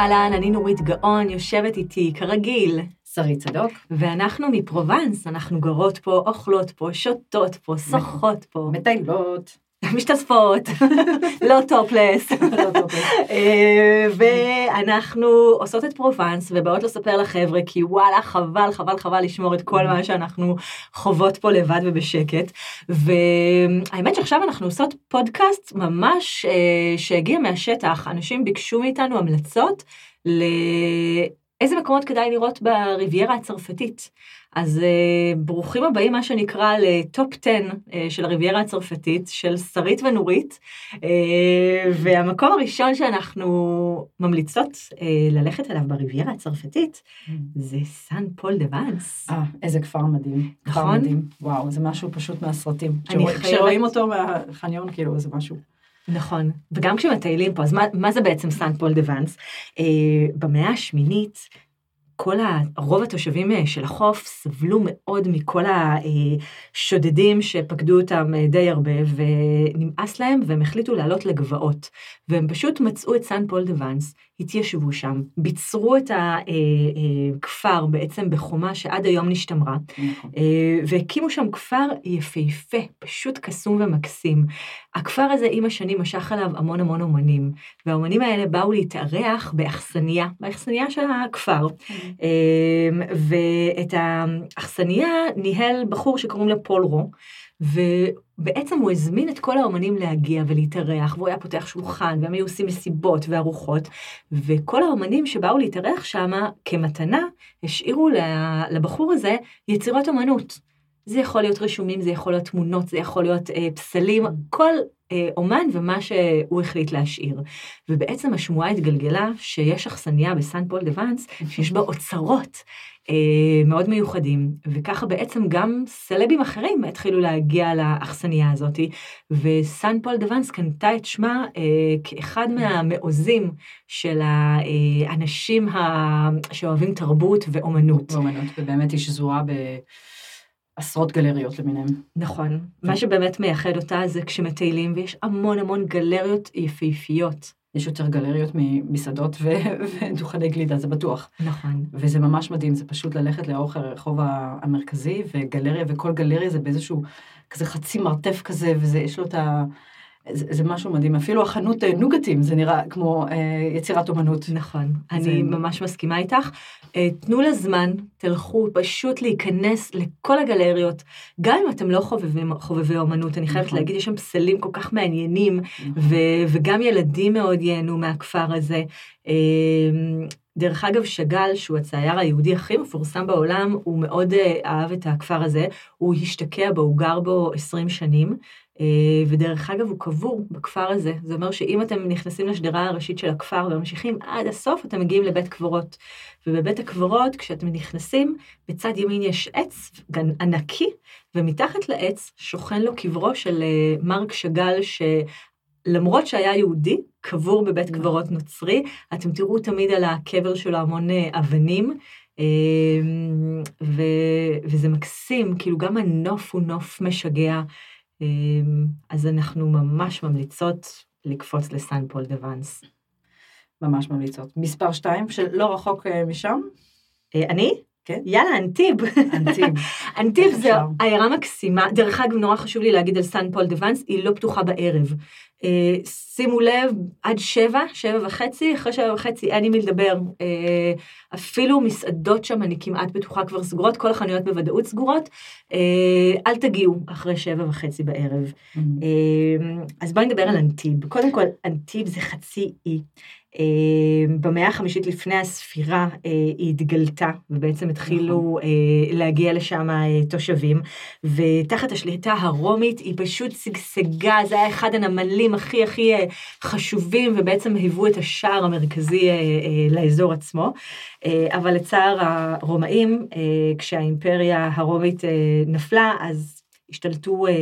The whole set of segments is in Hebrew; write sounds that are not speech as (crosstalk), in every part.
אהלן, אני נורית גאון, יושבת איתי כרגיל. שרית צדוק. ואנחנו מפרובנס, אנחנו גרות פה, אוכלות פה, שותות פה, שחות פה. מטיילות. משתזפות, (laughs) לא טופלס. (laughs) אה, ואנחנו עושות את פרובנס ובאות לספר לחבר'ה, כי וואלה, חבל, חבל, חבל לשמור את כל מה שאנחנו חוות פה לבד ובשקט. והאמת שעכשיו אנחנו עושות פודקאסט ממש אה, שהגיע מהשטח, אנשים ביקשו מאיתנו המלצות לאיזה מקומות כדאי לראות בריביירה הצרפתית. אז אה, ברוכים הבאים, מה שנקרא, ל top 10 אה, של הריביירה הצרפתית, של שרית ונורית. אה, והמקום הראשון שאנחנו ממליצות אה, ללכת אליו בריביירה הצרפתית, אממ. זה סן פול דה ואנס. אה, איזה כפר מדהים. נכון? כפר מדהים. וואו, זה משהו פשוט מהסרטים. כשרואים, חייבת... כשרואים אותו מהחניון, כאילו, זה משהו. נכון, וגם כשמטיילים פה, אז מה, מה זה בעצם סן פול דה ואנס? במאה השמינית, כל רוב התושבים אה, של החוף סבלו מאוד מכל השודדים שפקדו אותם אה, די הרבה, ונמאס להם, והם החליטו לעלות לגבעות. והם פשוט מצאו את סן פול דה ואנס, התיישבו שם, ביצרו את הכפר אה, בעצם בחומה שעד היום נשתמרה, נכון. והקימו שם כפר יפהפה, פשוט קסום ומקסים. הכפר הזה עם השנים משך עליו המון המון אומנים, והאומנים האלה באו להתארח באכסניה, באכסניה של הכפר. כן. אמ, ואת האכסניה ניהל בחור שקוראים לו פול רו, ובעצם הוא הזמין את כל האומנים להגיע ולהתארח, והוא היה פותח שולחן, והם היו עושים מסיבות וארוחות, וכל האומנים שבאו להתארח שם, כמתנה, השאירו לבחור הזה יצירות אומנות. זה יכול להיות רישומים, זה יכול להיות תמונות, זה יכול להיות אה, פסלים, כל אה, אומן ומה שהוא החליט להשאיר. ובעצם השמועה התגלגלה שיש אכסניה בסן פול דה ואנס, שיש בה אוצרות אה, מאוד מיוחדים, וככה בעצם גם סלבים אחרים התחילו להגיע לאכסניה הזאת, וסן פול דה ואנס קנתה את שמה אה, כאחד מהמעוזים של האנשים ה... שאוהבים תרבות ואומנות. ואומנות, ובאמת היא שזורה ב... עשרות גלריות למיניהם. נכון. מה שבאמת מייחד אותה זה כשמטיילים, ויש המון המון גלריות יפהפיות. יש יותר גלריות ממסעדות (laughs) ודוכני גלידה, זה בטוח. נכון. וזה ממש מדהים, זה פשוט ללכת לאורך הרחוב המרכזי, וגלריה, וכל גלריה זה באיזשהו כזה חצי מרתף כזה, ויש לו את ה... זה, זה משהו מדהים, אפילו החנות אה, נוגטים זה נראה כמו אה, יצירת אומנות. נכון, זה... אני ממש מסכימה איתך. אה, תנו לה זמן, תלכו פשוט להיכנס לכל הגלריות, גם אם אתם לא חובבים, חובבי אומנות, אני חייבת נכון. להגיד, יש שם פסלים כל כך מעניינים, נכון. ו, וגם ילדים מאוד ייהנו מהכפר הזה. אה, דרך אגב, שאגאל, שהוא הצייר היהודי הכי מפורסם בעולם, הוא מאוד אה, אהב את הכפר הזה, הוא השתקע בו, הוא גר בו 20 שנים, ודרך אגב, הוא קבור בכפר הזה. זה אומר שאם אתם נכנסים לשדרה הראשית של הכפר וממשיכים עד הסוף, אתם מגיעים לבית קברות. ובבית הקברות, כשאתם נכנסים, בצד ימין יש עץ ענקי, ומתחת לעץ שוכן לו קברו של אה, מרק שאגאל, שלמרות שהיה יהודי, קבור בבית קברות נוצרי. אתם תראו תמיד על הקבר שלו המון אה, אבנים. ו... וזה מקסים, כאילו גם הנוף הוא נוף משגע. אמ, אז אנחנו ממש ממליצות לקפוץ לסן פול דה ואנס. ממש ממליצות. מספר שתיים, שלא רחוק אה, משם? אה, אני? כן. יאללה, אנטיב. אנטיב. (laughs) אנטיב זה עיירה מקסימה. דרך אגב, נורא חשוב לי להגיד על סן פול דה ואנס, היא לא פתוחה בערב. אה, שימו לב, עד שבע, שבע וחצי, אחרי שבע וחצי אין עם מי לדבר. אה, אפילו מסעדות שם, אני כמעט בטוחה כבר סגורות, כל החנויות בוודאות סגורות. אה, אל תגיעו אחרי שבע וחצי בערב. Mm-hmm. אז בואי נדבר על אנטיב. קודם כל, אנטיב זה חצי אי. במאה החמישית לפני הספירה היא התגלתה, ובעצם התחילו נכון. להגיע לשם תושבים, ותחת השליטה הרומית היא פשוט שגשגה, זה היה אחד הנמלים הכי הכי אה, חשובים, ובעצם היוו את השער המרכזי אה, אה, לאזור עצמו. אבל לצער הרומאים, כשהאימפריה הרומית נפלה, אז השתלטו אה,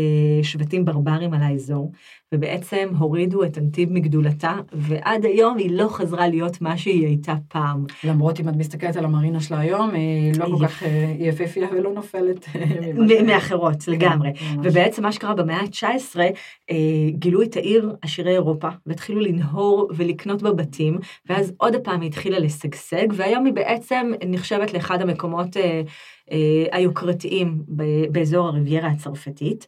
שבטים ברברים על האזור, ובעצם הורידו את אנטיב מגדולתה, ועד היום היא לא חזרה להיות מה שהיא הייתה פעם. למרות אם את מסתכלת על המרינה שלה היום, היא לא כל כך אה, יפהפייה ולא נופלת מאחרות, לגמרי. ובעצם מה שקרה במאה ה-19, גילו את העיר עשירי אירופה, והתחילו לנהור ולקנות בבתים, ואז עוד פעם היא התחילה לשגשג, והיום היא בעצם נחשבת לאחד המקומות היוקרתיים באזור הריביירה הצרפתית.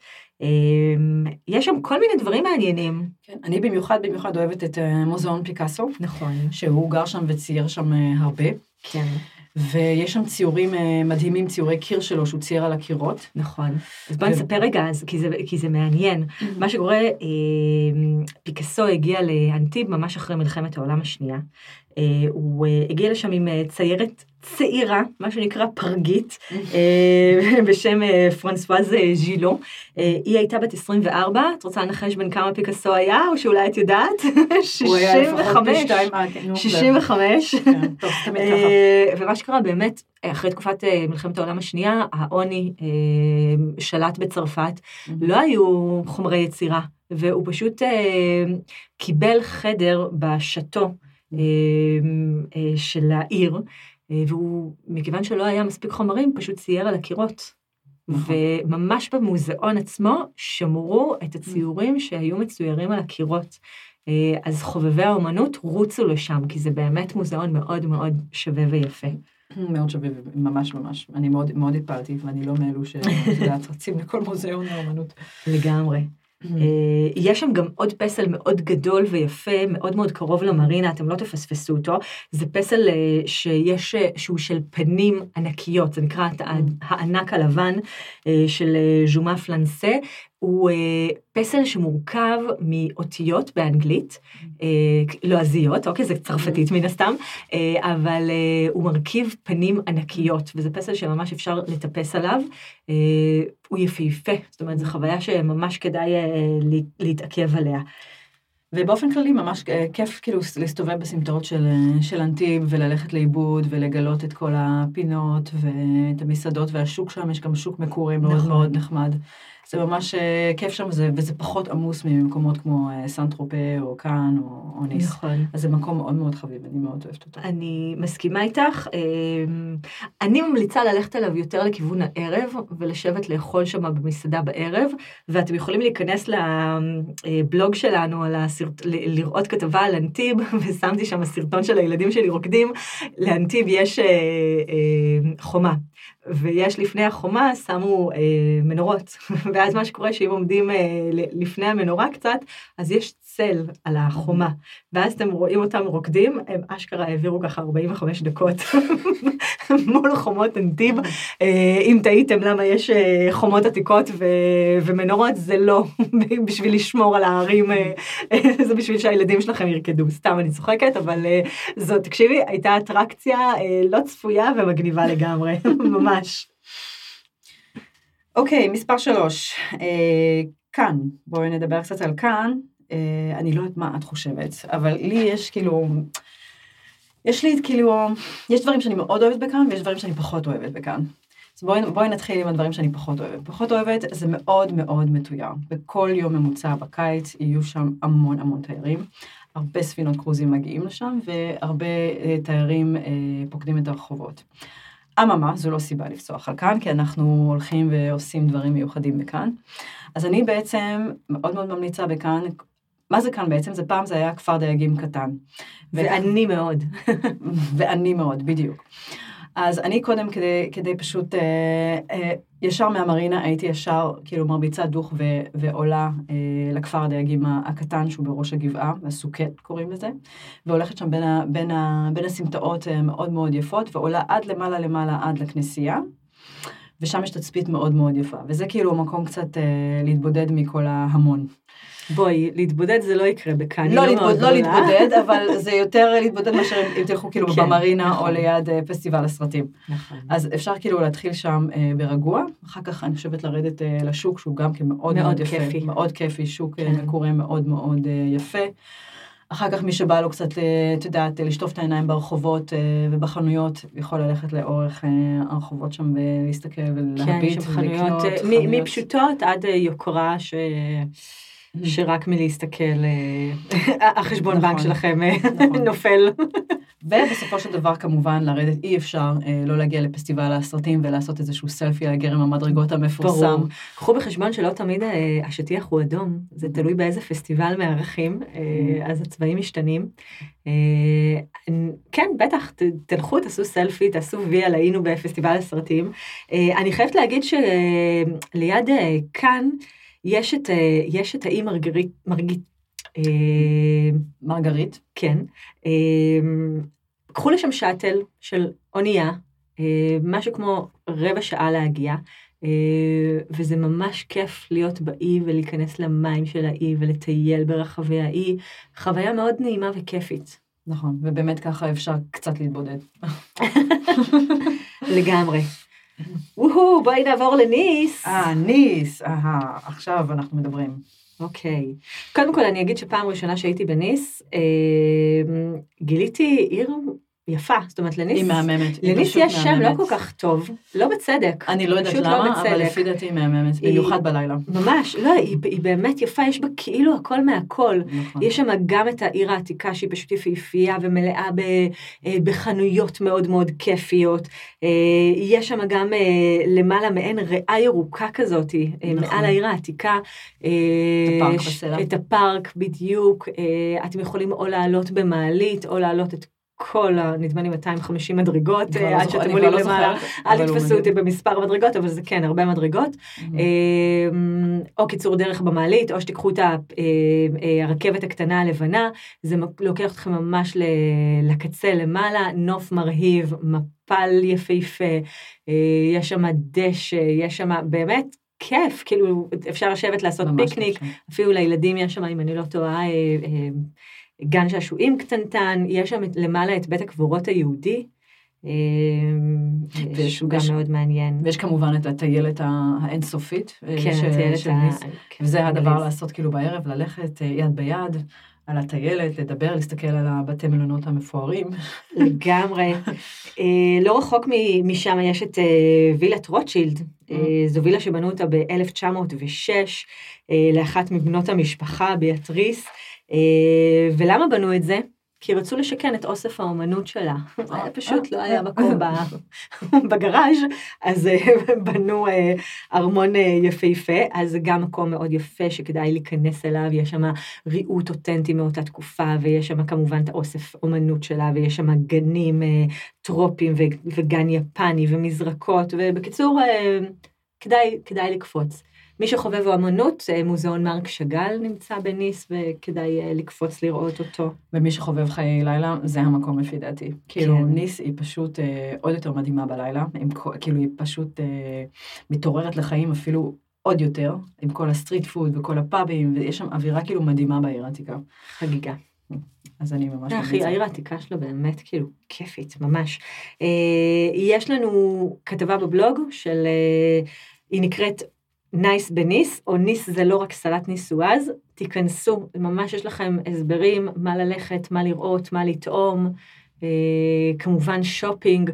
יש שם כל מיני דברים מעניינים. כן, אני במיוחד במיוחד אוהבת את מוזיאון פיקאסו. נכון. שהוא גר שם וצייר שם הרבה. כן. ויש שם ציורים מדהימים, ציורי קיר שלו שהוא צייר על הקירות. נכון. אז בוא נספר רגע, כי זה, כי זה מעניין. (clears throat) מה שקורה, פיקאסו הגיע לאנטיב ממש אחרי מלחמת העולם השנייה. הוא הגיע לשם עם ציירת צעירה, מה שנקרא פרגית, (laughs) בשם פרנסואז ז'ילו. היא הייתה בת 24, את רוצה לנחש בין כמה פיקאסו היה, או שאולי את יודעת? (laughs) 65. 65. ומה שקרה באמת, אחרי תקופת מלחמת העולם השנייה, העוני שלט בצרפת, לא היו חומרי יצירה, והוא פשוט קיבל חדר בשאטו. של העיר, והוא, מכיוון שלא היה מספיק חומרים, פשוט צייר על הקירות. וממש במוזיאון עצמו שמרו את הציורים שהיו מצוירים על הקירות. אז חובבי האומנות רוצו לשם, כי זה באמת מוזיאון מאוד מאוד שווה ויפה. מאוד שווה, ממש ממש. אני מאוד מאוד התפעלתי, ואני לא מאלו (laughs) שאת יודעת, רצים לכל מוזיאון האומנות. לגמרי. יש שם גם עוד פסל מאוד גדול ויפה, מאוד מאוד קרוב למרינה, אתם לא תפספסו אותו. זה פסל שיש, שהוא של פנים ענקיות, זה נקרא הענק הלבן של ז'ומה פלנסה. הוא פסל שמורכב מאותיות באנגלית, לועזיות, אוקיי, זה צרפתית מן הסתם, אבל הוא מרכיב פנים ענקיות, וזה פסל שממש אפשר לטפס עליו. הוא יפהפה, זאת אומרת, זו חוויה שממש כדאי להתעכב עליה. ובאופן כללי ממש כיף כאילו להסתובב בסמטאות של, של אנטיב וללכת לאיבוד ולגלות את כל הפינות ואת המסעדות והשוק שם, יש גם שוק מקורי מאוד נכון. מאוד נחמד. זה ממש כיף שם, וזה, וזה פחות עמוס ממקומות כמו סן טרופה או קאן או, או ניס. נכון. אז זה מקום מאוד מאוד חביב, אני מאוד אוהבת אותו. אני מסכימה איתך. אני ממליצה ללכת אליו יותר לכיוון הערב, ולשבת לאכול שם במסעדה בערב, ואתם יכולים להיכנס לבלוג שלנו, על הסרט... לראות כתבה על אנטיב, (laughs) ושמתי שם סרטון של הילדים שלי רוקדים. לאנטיב יש אה, אה, חומה. ויש לפני החומה, שמו אה, מנורות, (laughs) ואז מה שקורה שאם עומדים אה, לפני המנורה קצת, אז יש צל על החומה, ואז אתם רואים אותם רוקדים, הם אשכרה העבירו ככה 45 דקות (laughs) מול חומות אנטיב. אה, אם תהיתם למה יש אה, חומות עתיקות ו- ומנורות, זה לא (laughs) בשביל לשמור על הערים, אה, זה בשביל שהילדים שלכם ירקדו, סתם אני צוחקת, אבל אה, זאת, תקשיבי, הייתה אטרקציה אה, לא צפויה ומגניבה לגמרי, ממש. אוקיי, okay, מספר שלוש, אה, כאן, בואי נדבר קצת על כאן. אה, אני לא יודעת מה את חושבת, אבל לי יש כאילו, יש לי כאילו, יש דברים שאני מאוד אוהבת בכאן ויש דברים שאני פחות אוהבת בכאן. אז בואי, בואי נתחיל עם הדברים שאני פחות אוהבת. פחות אוהבת זה מאוד מאוד מתויר. בכל יום ממוצע בקיץ יהיו שם המון המון תיירים. הרבה ספינות קרוזים מגיעים לשם והרבה אה, תיירים אה, פוקדים את הרחובות. אממה, זו לא סיבה לפסוח על כאן, כי אנחנו הולכים ועושים דברים מיוחדים בכאן. אז אני בעצם מאוד מאוד ממליצה בכאן, מה זה כאן בעצם? זה פעם זה היה כפר דייגים קטן. ועני מאוד. (laughs) ועני מאוד, בדיוק. אז אני קודם, כדי, כדי פשוט, אה, אה, ישר מהמרינה הייתי ישר, כאילו, מרביצה דוך ו, ועולה אה, לכפר הדייגים הקטן שהוא בראש הגבעה, הסוכת קוראים לזה, והולכת שם בין, ה, בין, ה, בין הסמטאות אה, מאוד מאוד יפות, ועולה עד למעלה למעלה עד לכנסייה. ושם יש תצפית מאוד מאוד יפה, וזה כאילו מקום קצת אה, להתבודד מכל ההמון. בואי, להתבודד זה לא יקרה בכאן. לא, להתבוד, לא להתבודד, אבל זה יותר להתבודד מאשר אם (laughs) תלכו כאילו כן, במרינה נכון. או ליד uh, פסטיבל הסרטים. נכון. אז אפשר כאילו להתחיל שם uh, ברגוע, אחר כך אני חושבת לרדת uh, לשוק, שהוא גם כן מאוד מאוד, יפה. כיפי. מאוד כיפי, שוק כן. מקורה מאוד מאוד יפה. אחר כך מי שבא לו קצת, את יודעת, לשטוף את העיניים ברחובות ובחנויות, יכול ללכת לאורך הרחובות שם ולהסתכל ולהביט כן, שם חנויות, ולקנות. אה, מ- חנויות. מפשוטות עד יוקרה, ש... (laughs) שרק מלהסתכל, אה, (laughs) החשבון נכון, בנק שלכם אה, נכון. (laughs) נופל. ובסופו של דבר, כמובן, לרדת אי אפשר אה, לא להגיע לפסטיבל הסרטים ולעשות איזשהו סלפי על גרם המדרגות המפורסם. ברור. קחו בחשבון שלא תמיד אה, השטיח הוא אדום, זה תלוי באיזה פסטיבל מארחים, אה, אז הצבעים משתנים. אה, כן, בטח, ת- תלכו, תעשו סלפי, תעשו וי על היינו בפסטיבל הסרטים. אה, אני חייבת להגיד שליד אה, כאן, יש את, אה, יש את האי מרגרית, מרגית, אה, מרגרית. כן. אה, קחו לשם שאטל של אונייה, משהו כמו רבע שעה להגיע, וזה ממש כיף להיות באי ולהיכנס למים של האי ולטייל ברחבי האי. חוויה מאוד נעימה וכיפית. נכון, ובאמת ככה אפשר קצת להתבודד. (laughs) לגמרי. וואו, בואי נעבור לניס. אה, ניס, אהה, עכשיו אנחנו מדברים. אוקיי. קודם כל, אני אגיד שפעם ראשונה שהייתי בניס, אה, גיליתי עיר יפה. זאת אומרת, לניס... היא מהממת. היא לניס יש שם לא מהממת. כל כך טוב, לא בצדק. אני לא יודעת פשוט למה, אבל בצדק. לפי דעתי היא מהממת, היא- במיוחד בלילה. ממש, לא, היא, היא באמת יפה, יש בה כאילו הכל מהכל. נכון. יש שם גם את העיר העתיקה שהיא פשוט יפהפייה ומלאה ב, אה, בחנויות מאוד מאוד כיפיות. אה, יש שם גם אה, למעלה מעין ריאה ירוקה כזאת, נכון. מעל העיר העתיקה. אה, הפארק בסלע. את הפארק, בדיוק. אתם יכולים או לעלות במעלית, או לעלות את כל, ה- נדמה לי 250 מדרגות, אה, לא עד שאתם עולים לא למעלה. אל תתפסו אותי. במספר מדרגות, אבל זה כן, הרבה מדרגות. אמ, או קיצור דרך במעלית, או שתיקחו את אה, אה, הרכבת הקטנה הלבנה, זה לוקח אתכם ממש לקצה למעלה, נוף מרהיב, מפל יפהפה, אה, יש שם דשא, יש שם באמת כיף, כאילו אפשר לשבת לעשות פיקניק. אפילו לילדים יש שם, אם אני לא טועה, אה, אה, גן שעשועים קטנטן, יש שם למעלה את בית הקבורות היהודי, אה, שהוא גם מאוד מעניין. ויש כמובן את הטיילת האינסופית. אה, כן, הטיילת ה-. כן, וזה הדבר ניס. לעשות כאילו בערב, ללכת אה, יד ביד על הטיילת, לדבר, להסתכל על הבתי מלונות המפוארים. לגמרי. לא רחוק משם יש את וילת רוטשילד. אה, זו וילה שבנו אותה ב-1906 לאחת מבנות המשפחה ביאטריס. אה, ולמה בנו את זה? כי רצו לשכן את אוסף האומנות שלה. היה פשוט לא היה מקום ב- (laughs) בגראז', אז אה, (laughs) בנו אה, ארמון אה, יפהפה, אז זה גם מקום מאוד יפה שכדאי להיכנס אליו, יש שם ריהוט אותנטי מאותה תקופה, ויש שם כמובן את האוסף אומנות שלה, ויש שם גנים אה, טרופיים וגן יפני ומזרקות, ובקיצור, אה, כדאי, כדאי לקפוץ. מי שחובב אומנות, אה, מוזיאון מרק שאגאל נמצא בניס, וכדאי אה, לקפוץ לראות אותו. ומי שחובב חיי לילה, זה המקום לפי דעתי. כאילו, כן. ניס היא פשוט אה, עוד יותר מדהימה בלילה, עם, כאילו היא פשוט אה, מתעוררת לחיים אפילו עוד יותר, עם כל ה street food וכל הפאבים, ויש שם אווירה כאילו מדהימה בעיר העתיקה. חגיגה. אז אני ממש אחי, העיר העתיקה שלו באמת כאילו כיפית, ממש. אה, יש לנו כתבה בבלוג של, אה, היא נקראת nice בניס, או ניס זה לא רק סלט ניסואז, תיכנסו, ממש יש לכם הסברים מה ללכת, מה לראות, מה לטעום, אה, כמובן שופינג.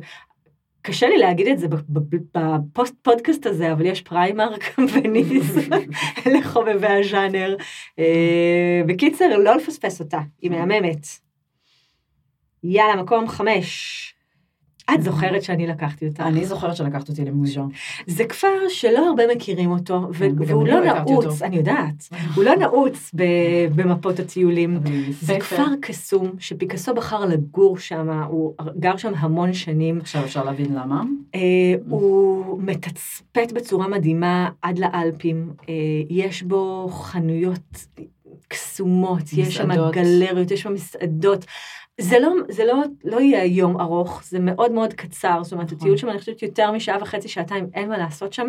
קשה לי להגיד את זה בפודקאסט הזה, אבל יש פריימרק (laughs) בניס (laughs) לחובבי הז'אנר. אה, בקיצר, לא לפספס אותה, היא מהממת. יאללה, מקום חמש. את זוכרת שאני לקחתי אותה. אני זוכרת שלקחת אותי למוז'ון. זה כפר שלא הרבה מכירים אותו, והוא לא נעוץ. אני יודעת, הוא לא נעוץ ב- במפות הטיולים. זה. כפר קסום, שפיקאסו בחר לגור שם, הוא גר שם המון שנים. עכשיו אפשר להבין למה. אה, הוא מתצפת בצורה מדהימה עד לאלפים, אה, יש בו חנויות קסומות, יש שם מסעדות. גלריות, יש שם מסעדות. זה לא, זה לא, לא יהיה יום ארוך, זה מאוד מאוד קצר, זאת אומרת, נכון. הטיול שם, אני חושבת, יותר משעה וחצי, שעתיים, אין מה לעשות שם,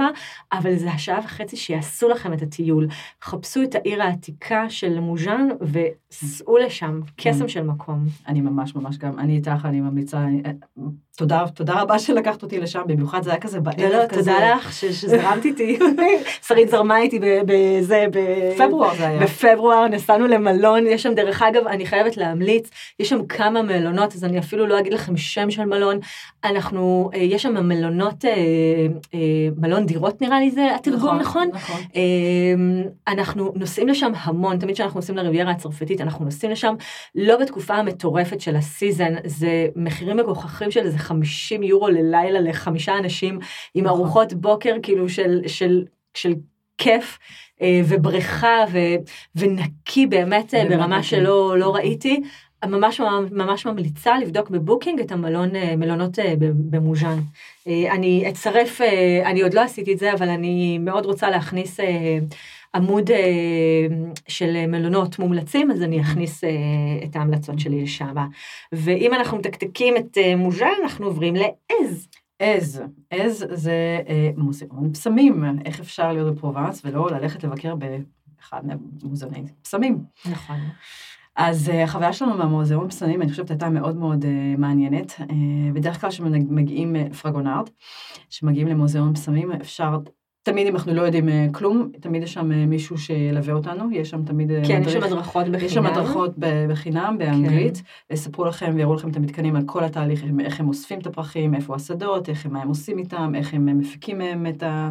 אבל זה השעה וחצי שיעשו לכם את הטיול. חפשו את העיר העתיקה של מוז'אן וסעו לשם, קסם של מקום. אני ממש ממש גם, אני איתך, אני ממליצה, אני, תודה, תודה רבה שלקחת אותי לשם, במיוחד זה היה כזה בערב לא, לא, כזה. תודה לך שזרמת איתי. (laughs) שרית זרמה איתי בזה, ב- פברואר זה היה. בפברואר נסענו למלון, יש שם, דרך אגב, אני חייבת להמליץ, יש שם כמה מלונות, אז אני אפילו לא אגיד לכם שם של מלון. אנחנו, אה, יש שם מלונות, אה, אה, מלון דירות נראה לי זה התרגום, נכון? נכון. אמ, אנחנו נוסעים לשם המון, תמיד כשאנחנו נוסעים לריביירה הצרפתית, אנחנו נוסעים לשם לא בתקופה המטורפת של הסיזן, זה מחירים מגוחכים של איזה 50 יורו ללילה לחמישה אנשים, עם נכון. ארוחות בוקר כאילו של, של, של כיף. ובריכה ו, ונקי באמת ברמה. שלא לא ראיתי. ממש ממש ממליצה לבדוק בבוקינג את המלון, אה, מלונות אה, במוז'אן. אה, אני אצרף, אני עוד לא עשיתי את זה, אבל אני מאוד רוצה להכניס עמוד של מלונות מומלצים, אז אני אכניס את ההמלצות שלי לשם. ואם אנחנו מתקתקים את מוז'אן, אנחנו עוברים לעז. עז, עז זה אה, מוזיאון פסמים, איך אפשר להיות בפרובנס ולא ללכת לבקר באחד מהמוזיאוני פסמים. נכון. אז אה, החוויה שלנו מהמוזיאון פסמים, אני חושבת, הייתה מאוד מאוד אה, מעניינת. אה, בדרך כלל כשמגיעים פרגונרד, כשמגיעים למוזיאון פסמים, אפשר, תמיד אם אנחנו לא יודעים כלום, תמיד יש שם מישהו שילווה אותנו, יש שם תמיד אה, כן, יש שם מדריך. הדרכות בחינם. יש שם הדרכות בחינם, באנגלית, יספרו לכם ויראו לכם את המתקנים על כל התהליך, איך הם אוספים את הפרחים, איפה השדות, איך הם, מה הם עושים איתם, איך הם מפיקים מהם את, ה,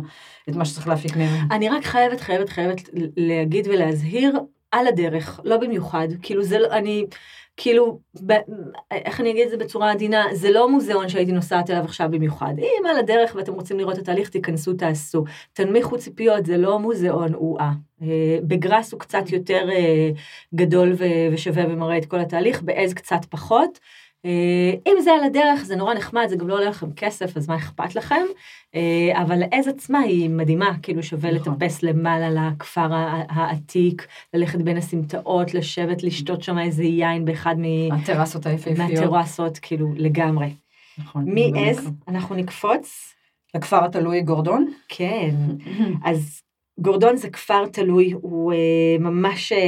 את מה שצריך להפיק מהם. אני רק חייבת, חייבת, חייבת להגיד ולהזהיר על הדרך, לא במיוחד. כאילו זה לא, אני, כאילו, ב, איך אני אגיד את זה בצורה עדינה, זה לא מוזיאון שהייתי נוסעת אליו עכשיו במיוחד. אם על הדרך ואתם רוצים לראות את התהליך, תיכנסו, תעשו. תנמיכו ציפיות, זה לא מוזיאון או-אה. אה, בגראס הוא קצת יותר אה, גדול ושווה ומראה את כל התהליך, בעז קצת פחות. אה, אם זה על הדרך, זה נורא נחמד, זה גם לא עולה לכם כסף, אז מה אכפת לכם? אה, אבל העז עצמה היא מדהימה, כאילו שווה נכון. לטפס למעלה לכפר העתיק, ללכת בין הסמטאות, לשבת, לשתות שם איזה יין באחד מ- הטרסות היפהפיות. מהטרסות, כאילו לגמרי. נכון. מעז, אנחנו נקפוץ. לכפר התלוי גורדון. כן. אז גורדון זה כפר תלוי, הוא אה, ממש אה,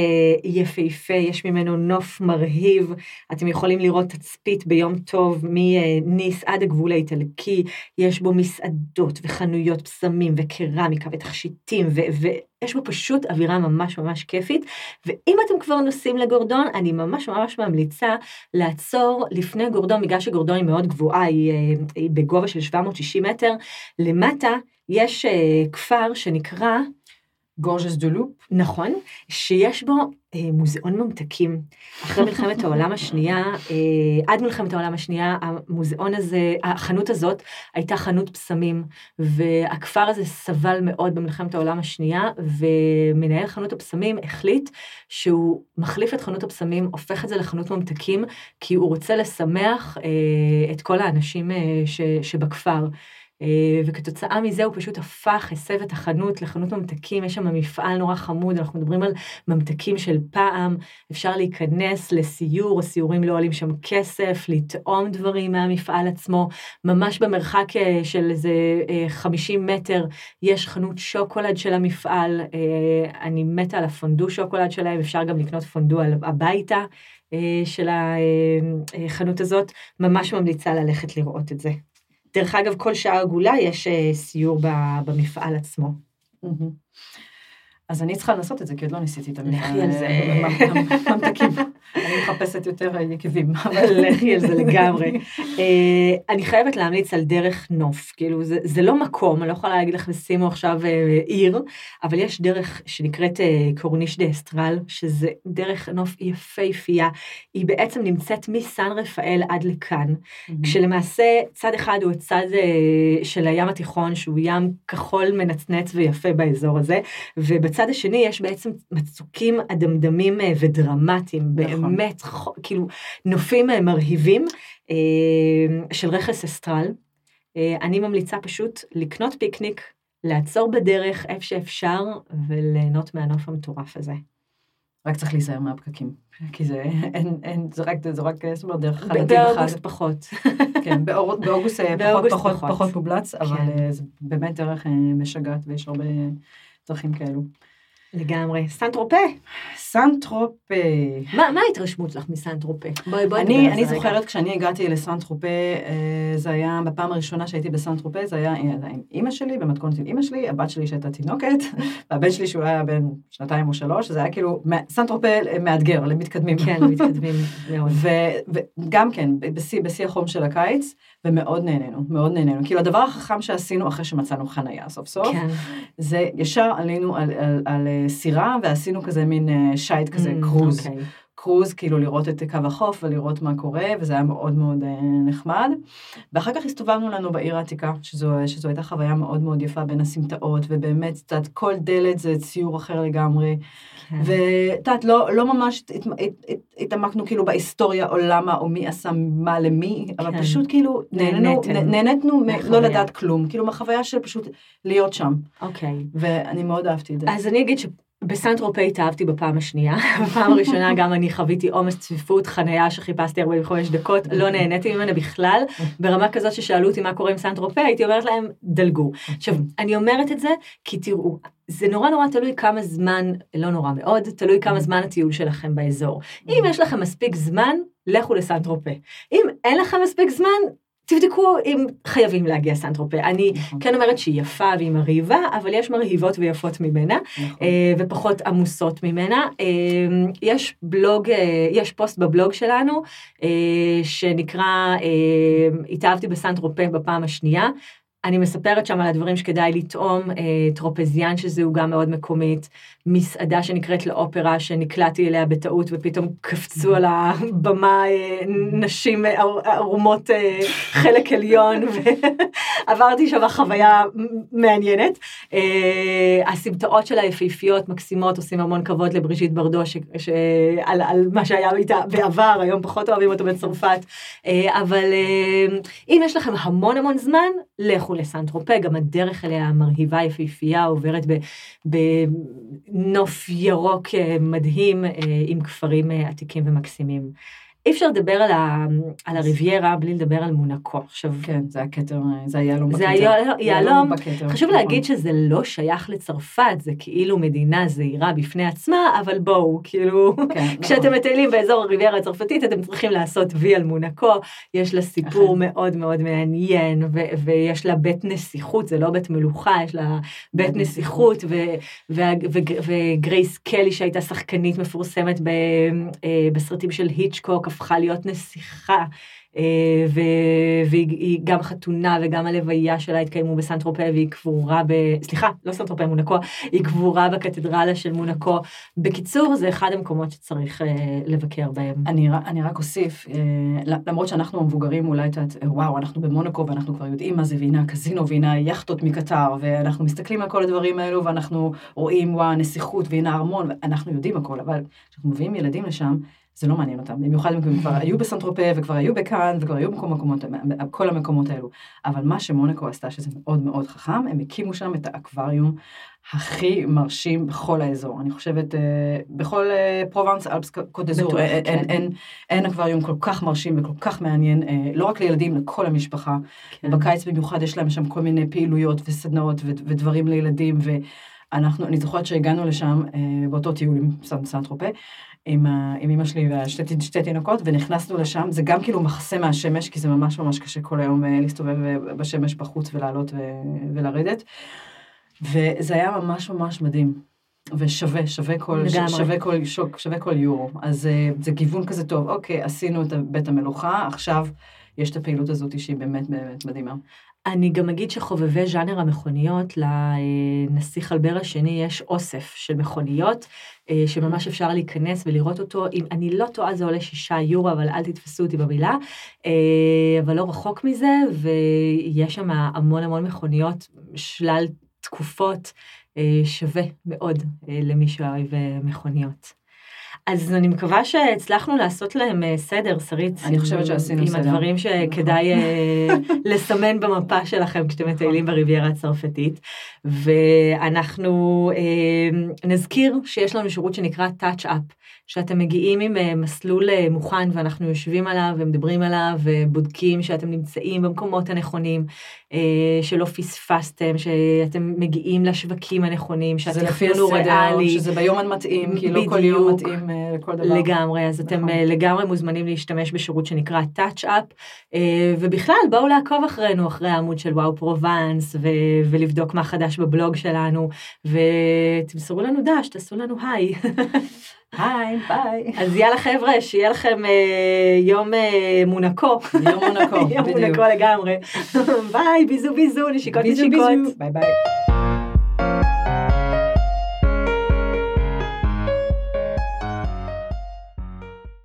יפהפה, יש ממנו נוף מרהיב. אתם יכולים לראות תצפית ביום טוב מניס עד הגבול האיטלקי, יש בו מסעדות וחנויות פסמים וקרמיקה ותכשיטים, ויש בו פשוט אווירה ממש ממש כיפית. ואם אתם כבר נוסעים לגורדון, אני ממש ממש ממליצה לעצור לפני גורדון, בגלל שגורדון היא מאוד גבוהה, היא, אה, היא בגובה של 760 מטר, למטה יש אה, כפר שנקרא, גורג'ס דו לופ. נכון, שיש בו אה, מוזיאון ממתקים. אחרי מלחמת העולם השנייה, אה, עד מלחמת העולם השנייה, המוזיאון הזה, החנות הזאת הייתה חנות פסמים, והכפר הזה סבל מאוד במלחמת העולם השנייה, ומנהל חנות הפסמים החליט שהוא מחליף את חנות הפסמים, הופך את זה לחנות ממתקים, כי הוא רוצה לשמח אה, את כל האנשים אה, ש, שבכפר. אה, וכתוצאה מזה הוא פשוט הפך, הסב את החנות לחנות ממתקים, יש שם מפעל נורא חמוד, אנחנו מדברים על ממתקים של פעם, אפשר להיכנס לסיור, הסיורים לא עולים שם כסף, לטעום דברים מהמפעל עצמו, ממש במרחק אה, של איזה אה, 50 מטר, יש חנות שוקולד של המפעל, אה, אני מתה על הפונדו שוקולד שלהם, אפשר גם לקנות פונדו הביתה. אה, של החנות הזאת, ממש ממליצה ללכת לראות את זה. דרך אגב, כל שעה עגולה יש אה, סיור במפעל עצמו. אז אני צריכה לעשות את זה, כי עוד לא ניסיתי את המפעל. על זה. (laughs) ממתקים. אני מחפשת יותר יקבים. (laughs) אבל לכי על זה לגמרי. אה, אני חייבת להמליץ על דרך נוף, כאילו זה, לא מקום, אני לא יכולה להגיד לך שימו עכשיו אה, עיר, אבל יש דרך שנקראת אה, קורניש דה אסטרל, שזה דרך נוף יפהפייה, היא בעצם נמצאת מסן רפאל עד לכאן, כשלמעשה צד אחד הוא הצד של הים התיכון, שהוא ים כחול מנצנץ ויפה באזור הזה, ובצד השני יש בעצם מצוקים אדמדמים אה, ודרמטיים, נכון. באמת, כאילו, נופים אה, מרהיבים אה, של רכס אסטרל. אני ממליצה פשוט לקנות פיקניק, לעצור בדרך איפה שאפשר, וליהנות מהנוף המטורף הזה. רק צריך להיזהר מהפקקים, כי זה, אין, אין, זה רק, זה רק, זאת אומרת, דרך אחד, נתיב באוגוסט אחד. פחות. (laughs) כן, באוגוסט פחות, באוגוסט פחות, פחות. פחות מובלץ, אבל כן. זה באמת דרך משגעת, ויש הרבה דרכים כאלו. לגמרי. סנטרופה. סנטרופה. מה מה ההתרשמות שלך מסנטרופה? בואי בואי נדבר אני, על אני זה רגע. זוכרת כשאני הגעתי לסנטרופה, אה, זה היה בפעם הראשונה שהייתי בסנטרופה, זה היה אה, עם אימא שלי, במתכונת עם אימא שלי, הבת שלי שהייתה תינוקת, (laughs) והבן שלי שהוא היה בן שנתיים או שלוש, זה היה כאילו, סנטרופה מאתגר למתקדמים. כן, (laughs) מתקדמים מאוד. וגם כן, בשיא, בשיא החום של הקיץ, ומאוד נהנינו, מאוד נהנינו. כאילו, הדבר החכם שעשינו אחרי שמצאנו חנייה סוף סוף, כן. זה ישר עלינו על, על, על אה, סירה, ועשינו כזה מין אה, שייט כזה, Mm, קרוז. קרוז, כאילו לראות את קו החוף ולראות מה קורה, וזה היה מאוד מאוד אה, נחמד. ואחר כך הסתובבנו לנו בעיר העתיקה, שזו, שזו הייתה חוויה מאוד מאוד יפה בין הסמטאות, ובאמת, את יודעת, כל דלת זה ציור אחר לגמרי. כן. ואת יודעת, לא, לא ממש הת- הת- הת- התעמקנו כאילו בהיסטוריה או למה או מי עשה מה למי, אבל כן. פשוט כאילו נהנינו, נהניתם נ- נהניתנו מ- לא. לדעת כלום, כאילו מהחוויה של פשוט להיות שם, אוקיי. ואני מאוד אהבתי את זה. אז אני אגיד שבסנטרופה התאהבתי בפעם השנייה. (laughs) בפעם הראשונה גם אני חוויתי עומס צפיפות, חניה שחיפשתי 45 דקות, לא נהניתי ממנה בכלל, ברמה כזאת ששאלו אותי מה קורה עם סנטרופה, הייתי אומרת להם, דלגו. עכשיו, אני אומרת את זה כי תראו, זה נורא נורא תלוי כמה זמן, לא נורא מאוד, תלוי כמה זמן הטיול שלכם באזור. אם יש לכם מספיק זמן, לכו לסנטרופה. אם אין לכם מספיק זמן, תבדקו אם חייבים להגיע סנטרופה. אני נכון, כן אומרת שהיא יפה והיא מרהיבה, אבל יש מרהיבות ויפות ממנה, נכון. אה, ופחות עמוסות ממנה. אה, יש בלוג, אה, יש פוסט בבלוג שלנו, שנקרא, אה, התאהבתי בסנטרופה בפעם השנייה. אני מספרת שם על הדברים שכדאי לטעום, אה, טרופזיאן שזהו גם מאוד מקומית, מסעדה שנקראת לאופרה שנקלעתי אליה בטעות ופתאום קפצו על הבמה אה, נשים ערומות אה, חלק עליון ועברתי שם חוויה מעניינת. הסמטאות שלה יפהפיות, מקסימות, עושים המון כבוד לבריז'יט ברדו ש- ש- על, על מה שהיה איתה בעבר, היום פחות אוהבים אותו בצרפת, אבל אם יש לכם המון המון זמן, לכו לסנטרופה, גם הדרך אליה מרהיבה יפהפייה, עוברת בנוף ירוק אה, מדהים אה, עם כפרים אה, עתיקים ומקסימים. אי אפשר לדבר על, ה, על הריביירה בלי לדבר על מונקו. עכשיו, כן, זה הכתר, זה היהלום בכתר. זה היהלום-. חשוב נכון. להגיד שזה לא שייך לצרפת, זה כאילו מדינה זעירה בפני עצמה, אבל בואו, כאילו, כן, (laughs) נכון. כשאתם מטיילים באזור הריביירה הצרפתית, אתם צריכים לעשות וי על מונקו, יש לה סיפור. מאוד מאוד מעניין, ו- ויש לה בית נסיכות, זה לא בית מלוכה, יש לה בית נסיכות, ו- וה- ו- וגרייס קלי שהייתה שחקנית מפורסמת ב- אה, בסרטים של היצ'קוק, הפכה להיות נסיכה. אה, ו- והיא היא גם חתונה וגם הלוויה שלה התקיימו בסנטרופה והיא קבורה ב... סליחה, לא סנטרופה, מונקו, היא קבורה בקתדרלה של מונקו. בקיצור, זה אחד המקומות שצריך אה, לבקר בהם. אני, אני רק אוסיף, אה, למרות שאנחנו המבוגרים, אולי את וואו, אנחנו במונקו ואנחנו כבר יודעים מה זה, והנה הקזינו, והנה היאכטות מקטר, ואנחנו מסתכלים על כל הדברים האלו, ואנחנו רואים, וואו, הנסיכות, והנה הארמון, ואנחנו יודעים הכל, אבל כשאנחנו מביאים ילדים לשם, זה לא מעניין אותם, במיוחד אם הם כבר היו בסנטרופה, וכבר היו בכאן, וכבר היו בכל המקומות, כל המקומות האלו. אבל מה שמונקו עשתה, שזה מאוד מאוד חכם, הם הקימו שם את האקווריום הכי מרשים בכל האזור. אני חושבת, אה, בכל אה, פרובנס, אלפס, קודזור, אין, כן. אין, אין, אין אקווריום כל כך מרשים וכל כך מעניין, אה, לא רק לילדים, לכל המשפחה. כן. בקיץ במיוחד יש להם שם כל מיני פעילויות וסדנאות ו- ודברים לילדים, ואנחנו, אני זוכרת שהגענו לשם אה, באותו טיול עם סן סנטרופה, עם, ה- עם אמא שלי והשתי שתי תינוקות, ונכנסנו לשם, זה גם כאילו מחסה מהשמש, כי זה ממש ממש קשה כל היום אה, להסתובב אה, בשמש בחוץ ולעלות ו- ולרדת, וזה היה ממש ממש מדהים. ושווה, שווה כל, לגמרי. שווה כל, שוק, שווה כל יורו. אז אה, זה גיוון כזה טוב, אוקיי, עשינו את בית המלוכה, עכשיו יש את הפעילות הזאת שהיא באמת באמת מדהימה. אני גם אגיד שחובבי ז'אנר המכוניות, לנסיך אלבר השני יש אוסף של מכוניות, אה, שממש אפשר להיכנס ולראות אותו. אם אני לא טועה זה עולה שישה יורו, אבל אל תתפסו אותי במילה. אה, אבל לא רחוק מזה, ויש שם המון המון מכוניות, שלל תקופות, אה, שווה מאוד אה, למי שאוהב אה, מכוניות. אז אני מקווה שהצלחנו לעשות להם אה, סדר, שרית. אני חושבת שעשינו עם סדר. הדברים שכדאי אה, (laughs) לסמן במפה שלכם כשאתם מטיילים בריביירה הצרפתית. ואנחנו אה, נזכיר שיש לנו שירות שנקרא Touch Up, שאתם מגיעים עם אה, מסלול אה, מוכן ואנחנו יושבים עליו ומדברים עליו ובודקים שאתם נמצאים במקומות הנכונים, אה, שלא פספסתם, שאתם מגיעים לשווקים הנכונים, לפי הוא ריאלי. שזה ביום המתאים, כי לא כל יום. מתאים לכל דבר. לגמרי, אז אתם נכון. לגמרי מוזמנים להשתמש בשירות שנקרא Touch Up, אה, ובכלל בואו לעקוב אחרינו, אחרי העמוד של וואו פרובנס, ו- ולבדוק מה חדש בבלוג שלנו, ותמסרו לנו דש, תעשו לנו היי. (laughs) היי, ביי. אז יאללה חבר'ה, שיהיה לכם אה, יום אה, מונקו. יום מונקו, (laughs) יום בדיוק. מונקו לגמרי. (laughs) ביי, ביזו ביזו, נשיקות ביזו נשיקות. ביזו. ביי ביי.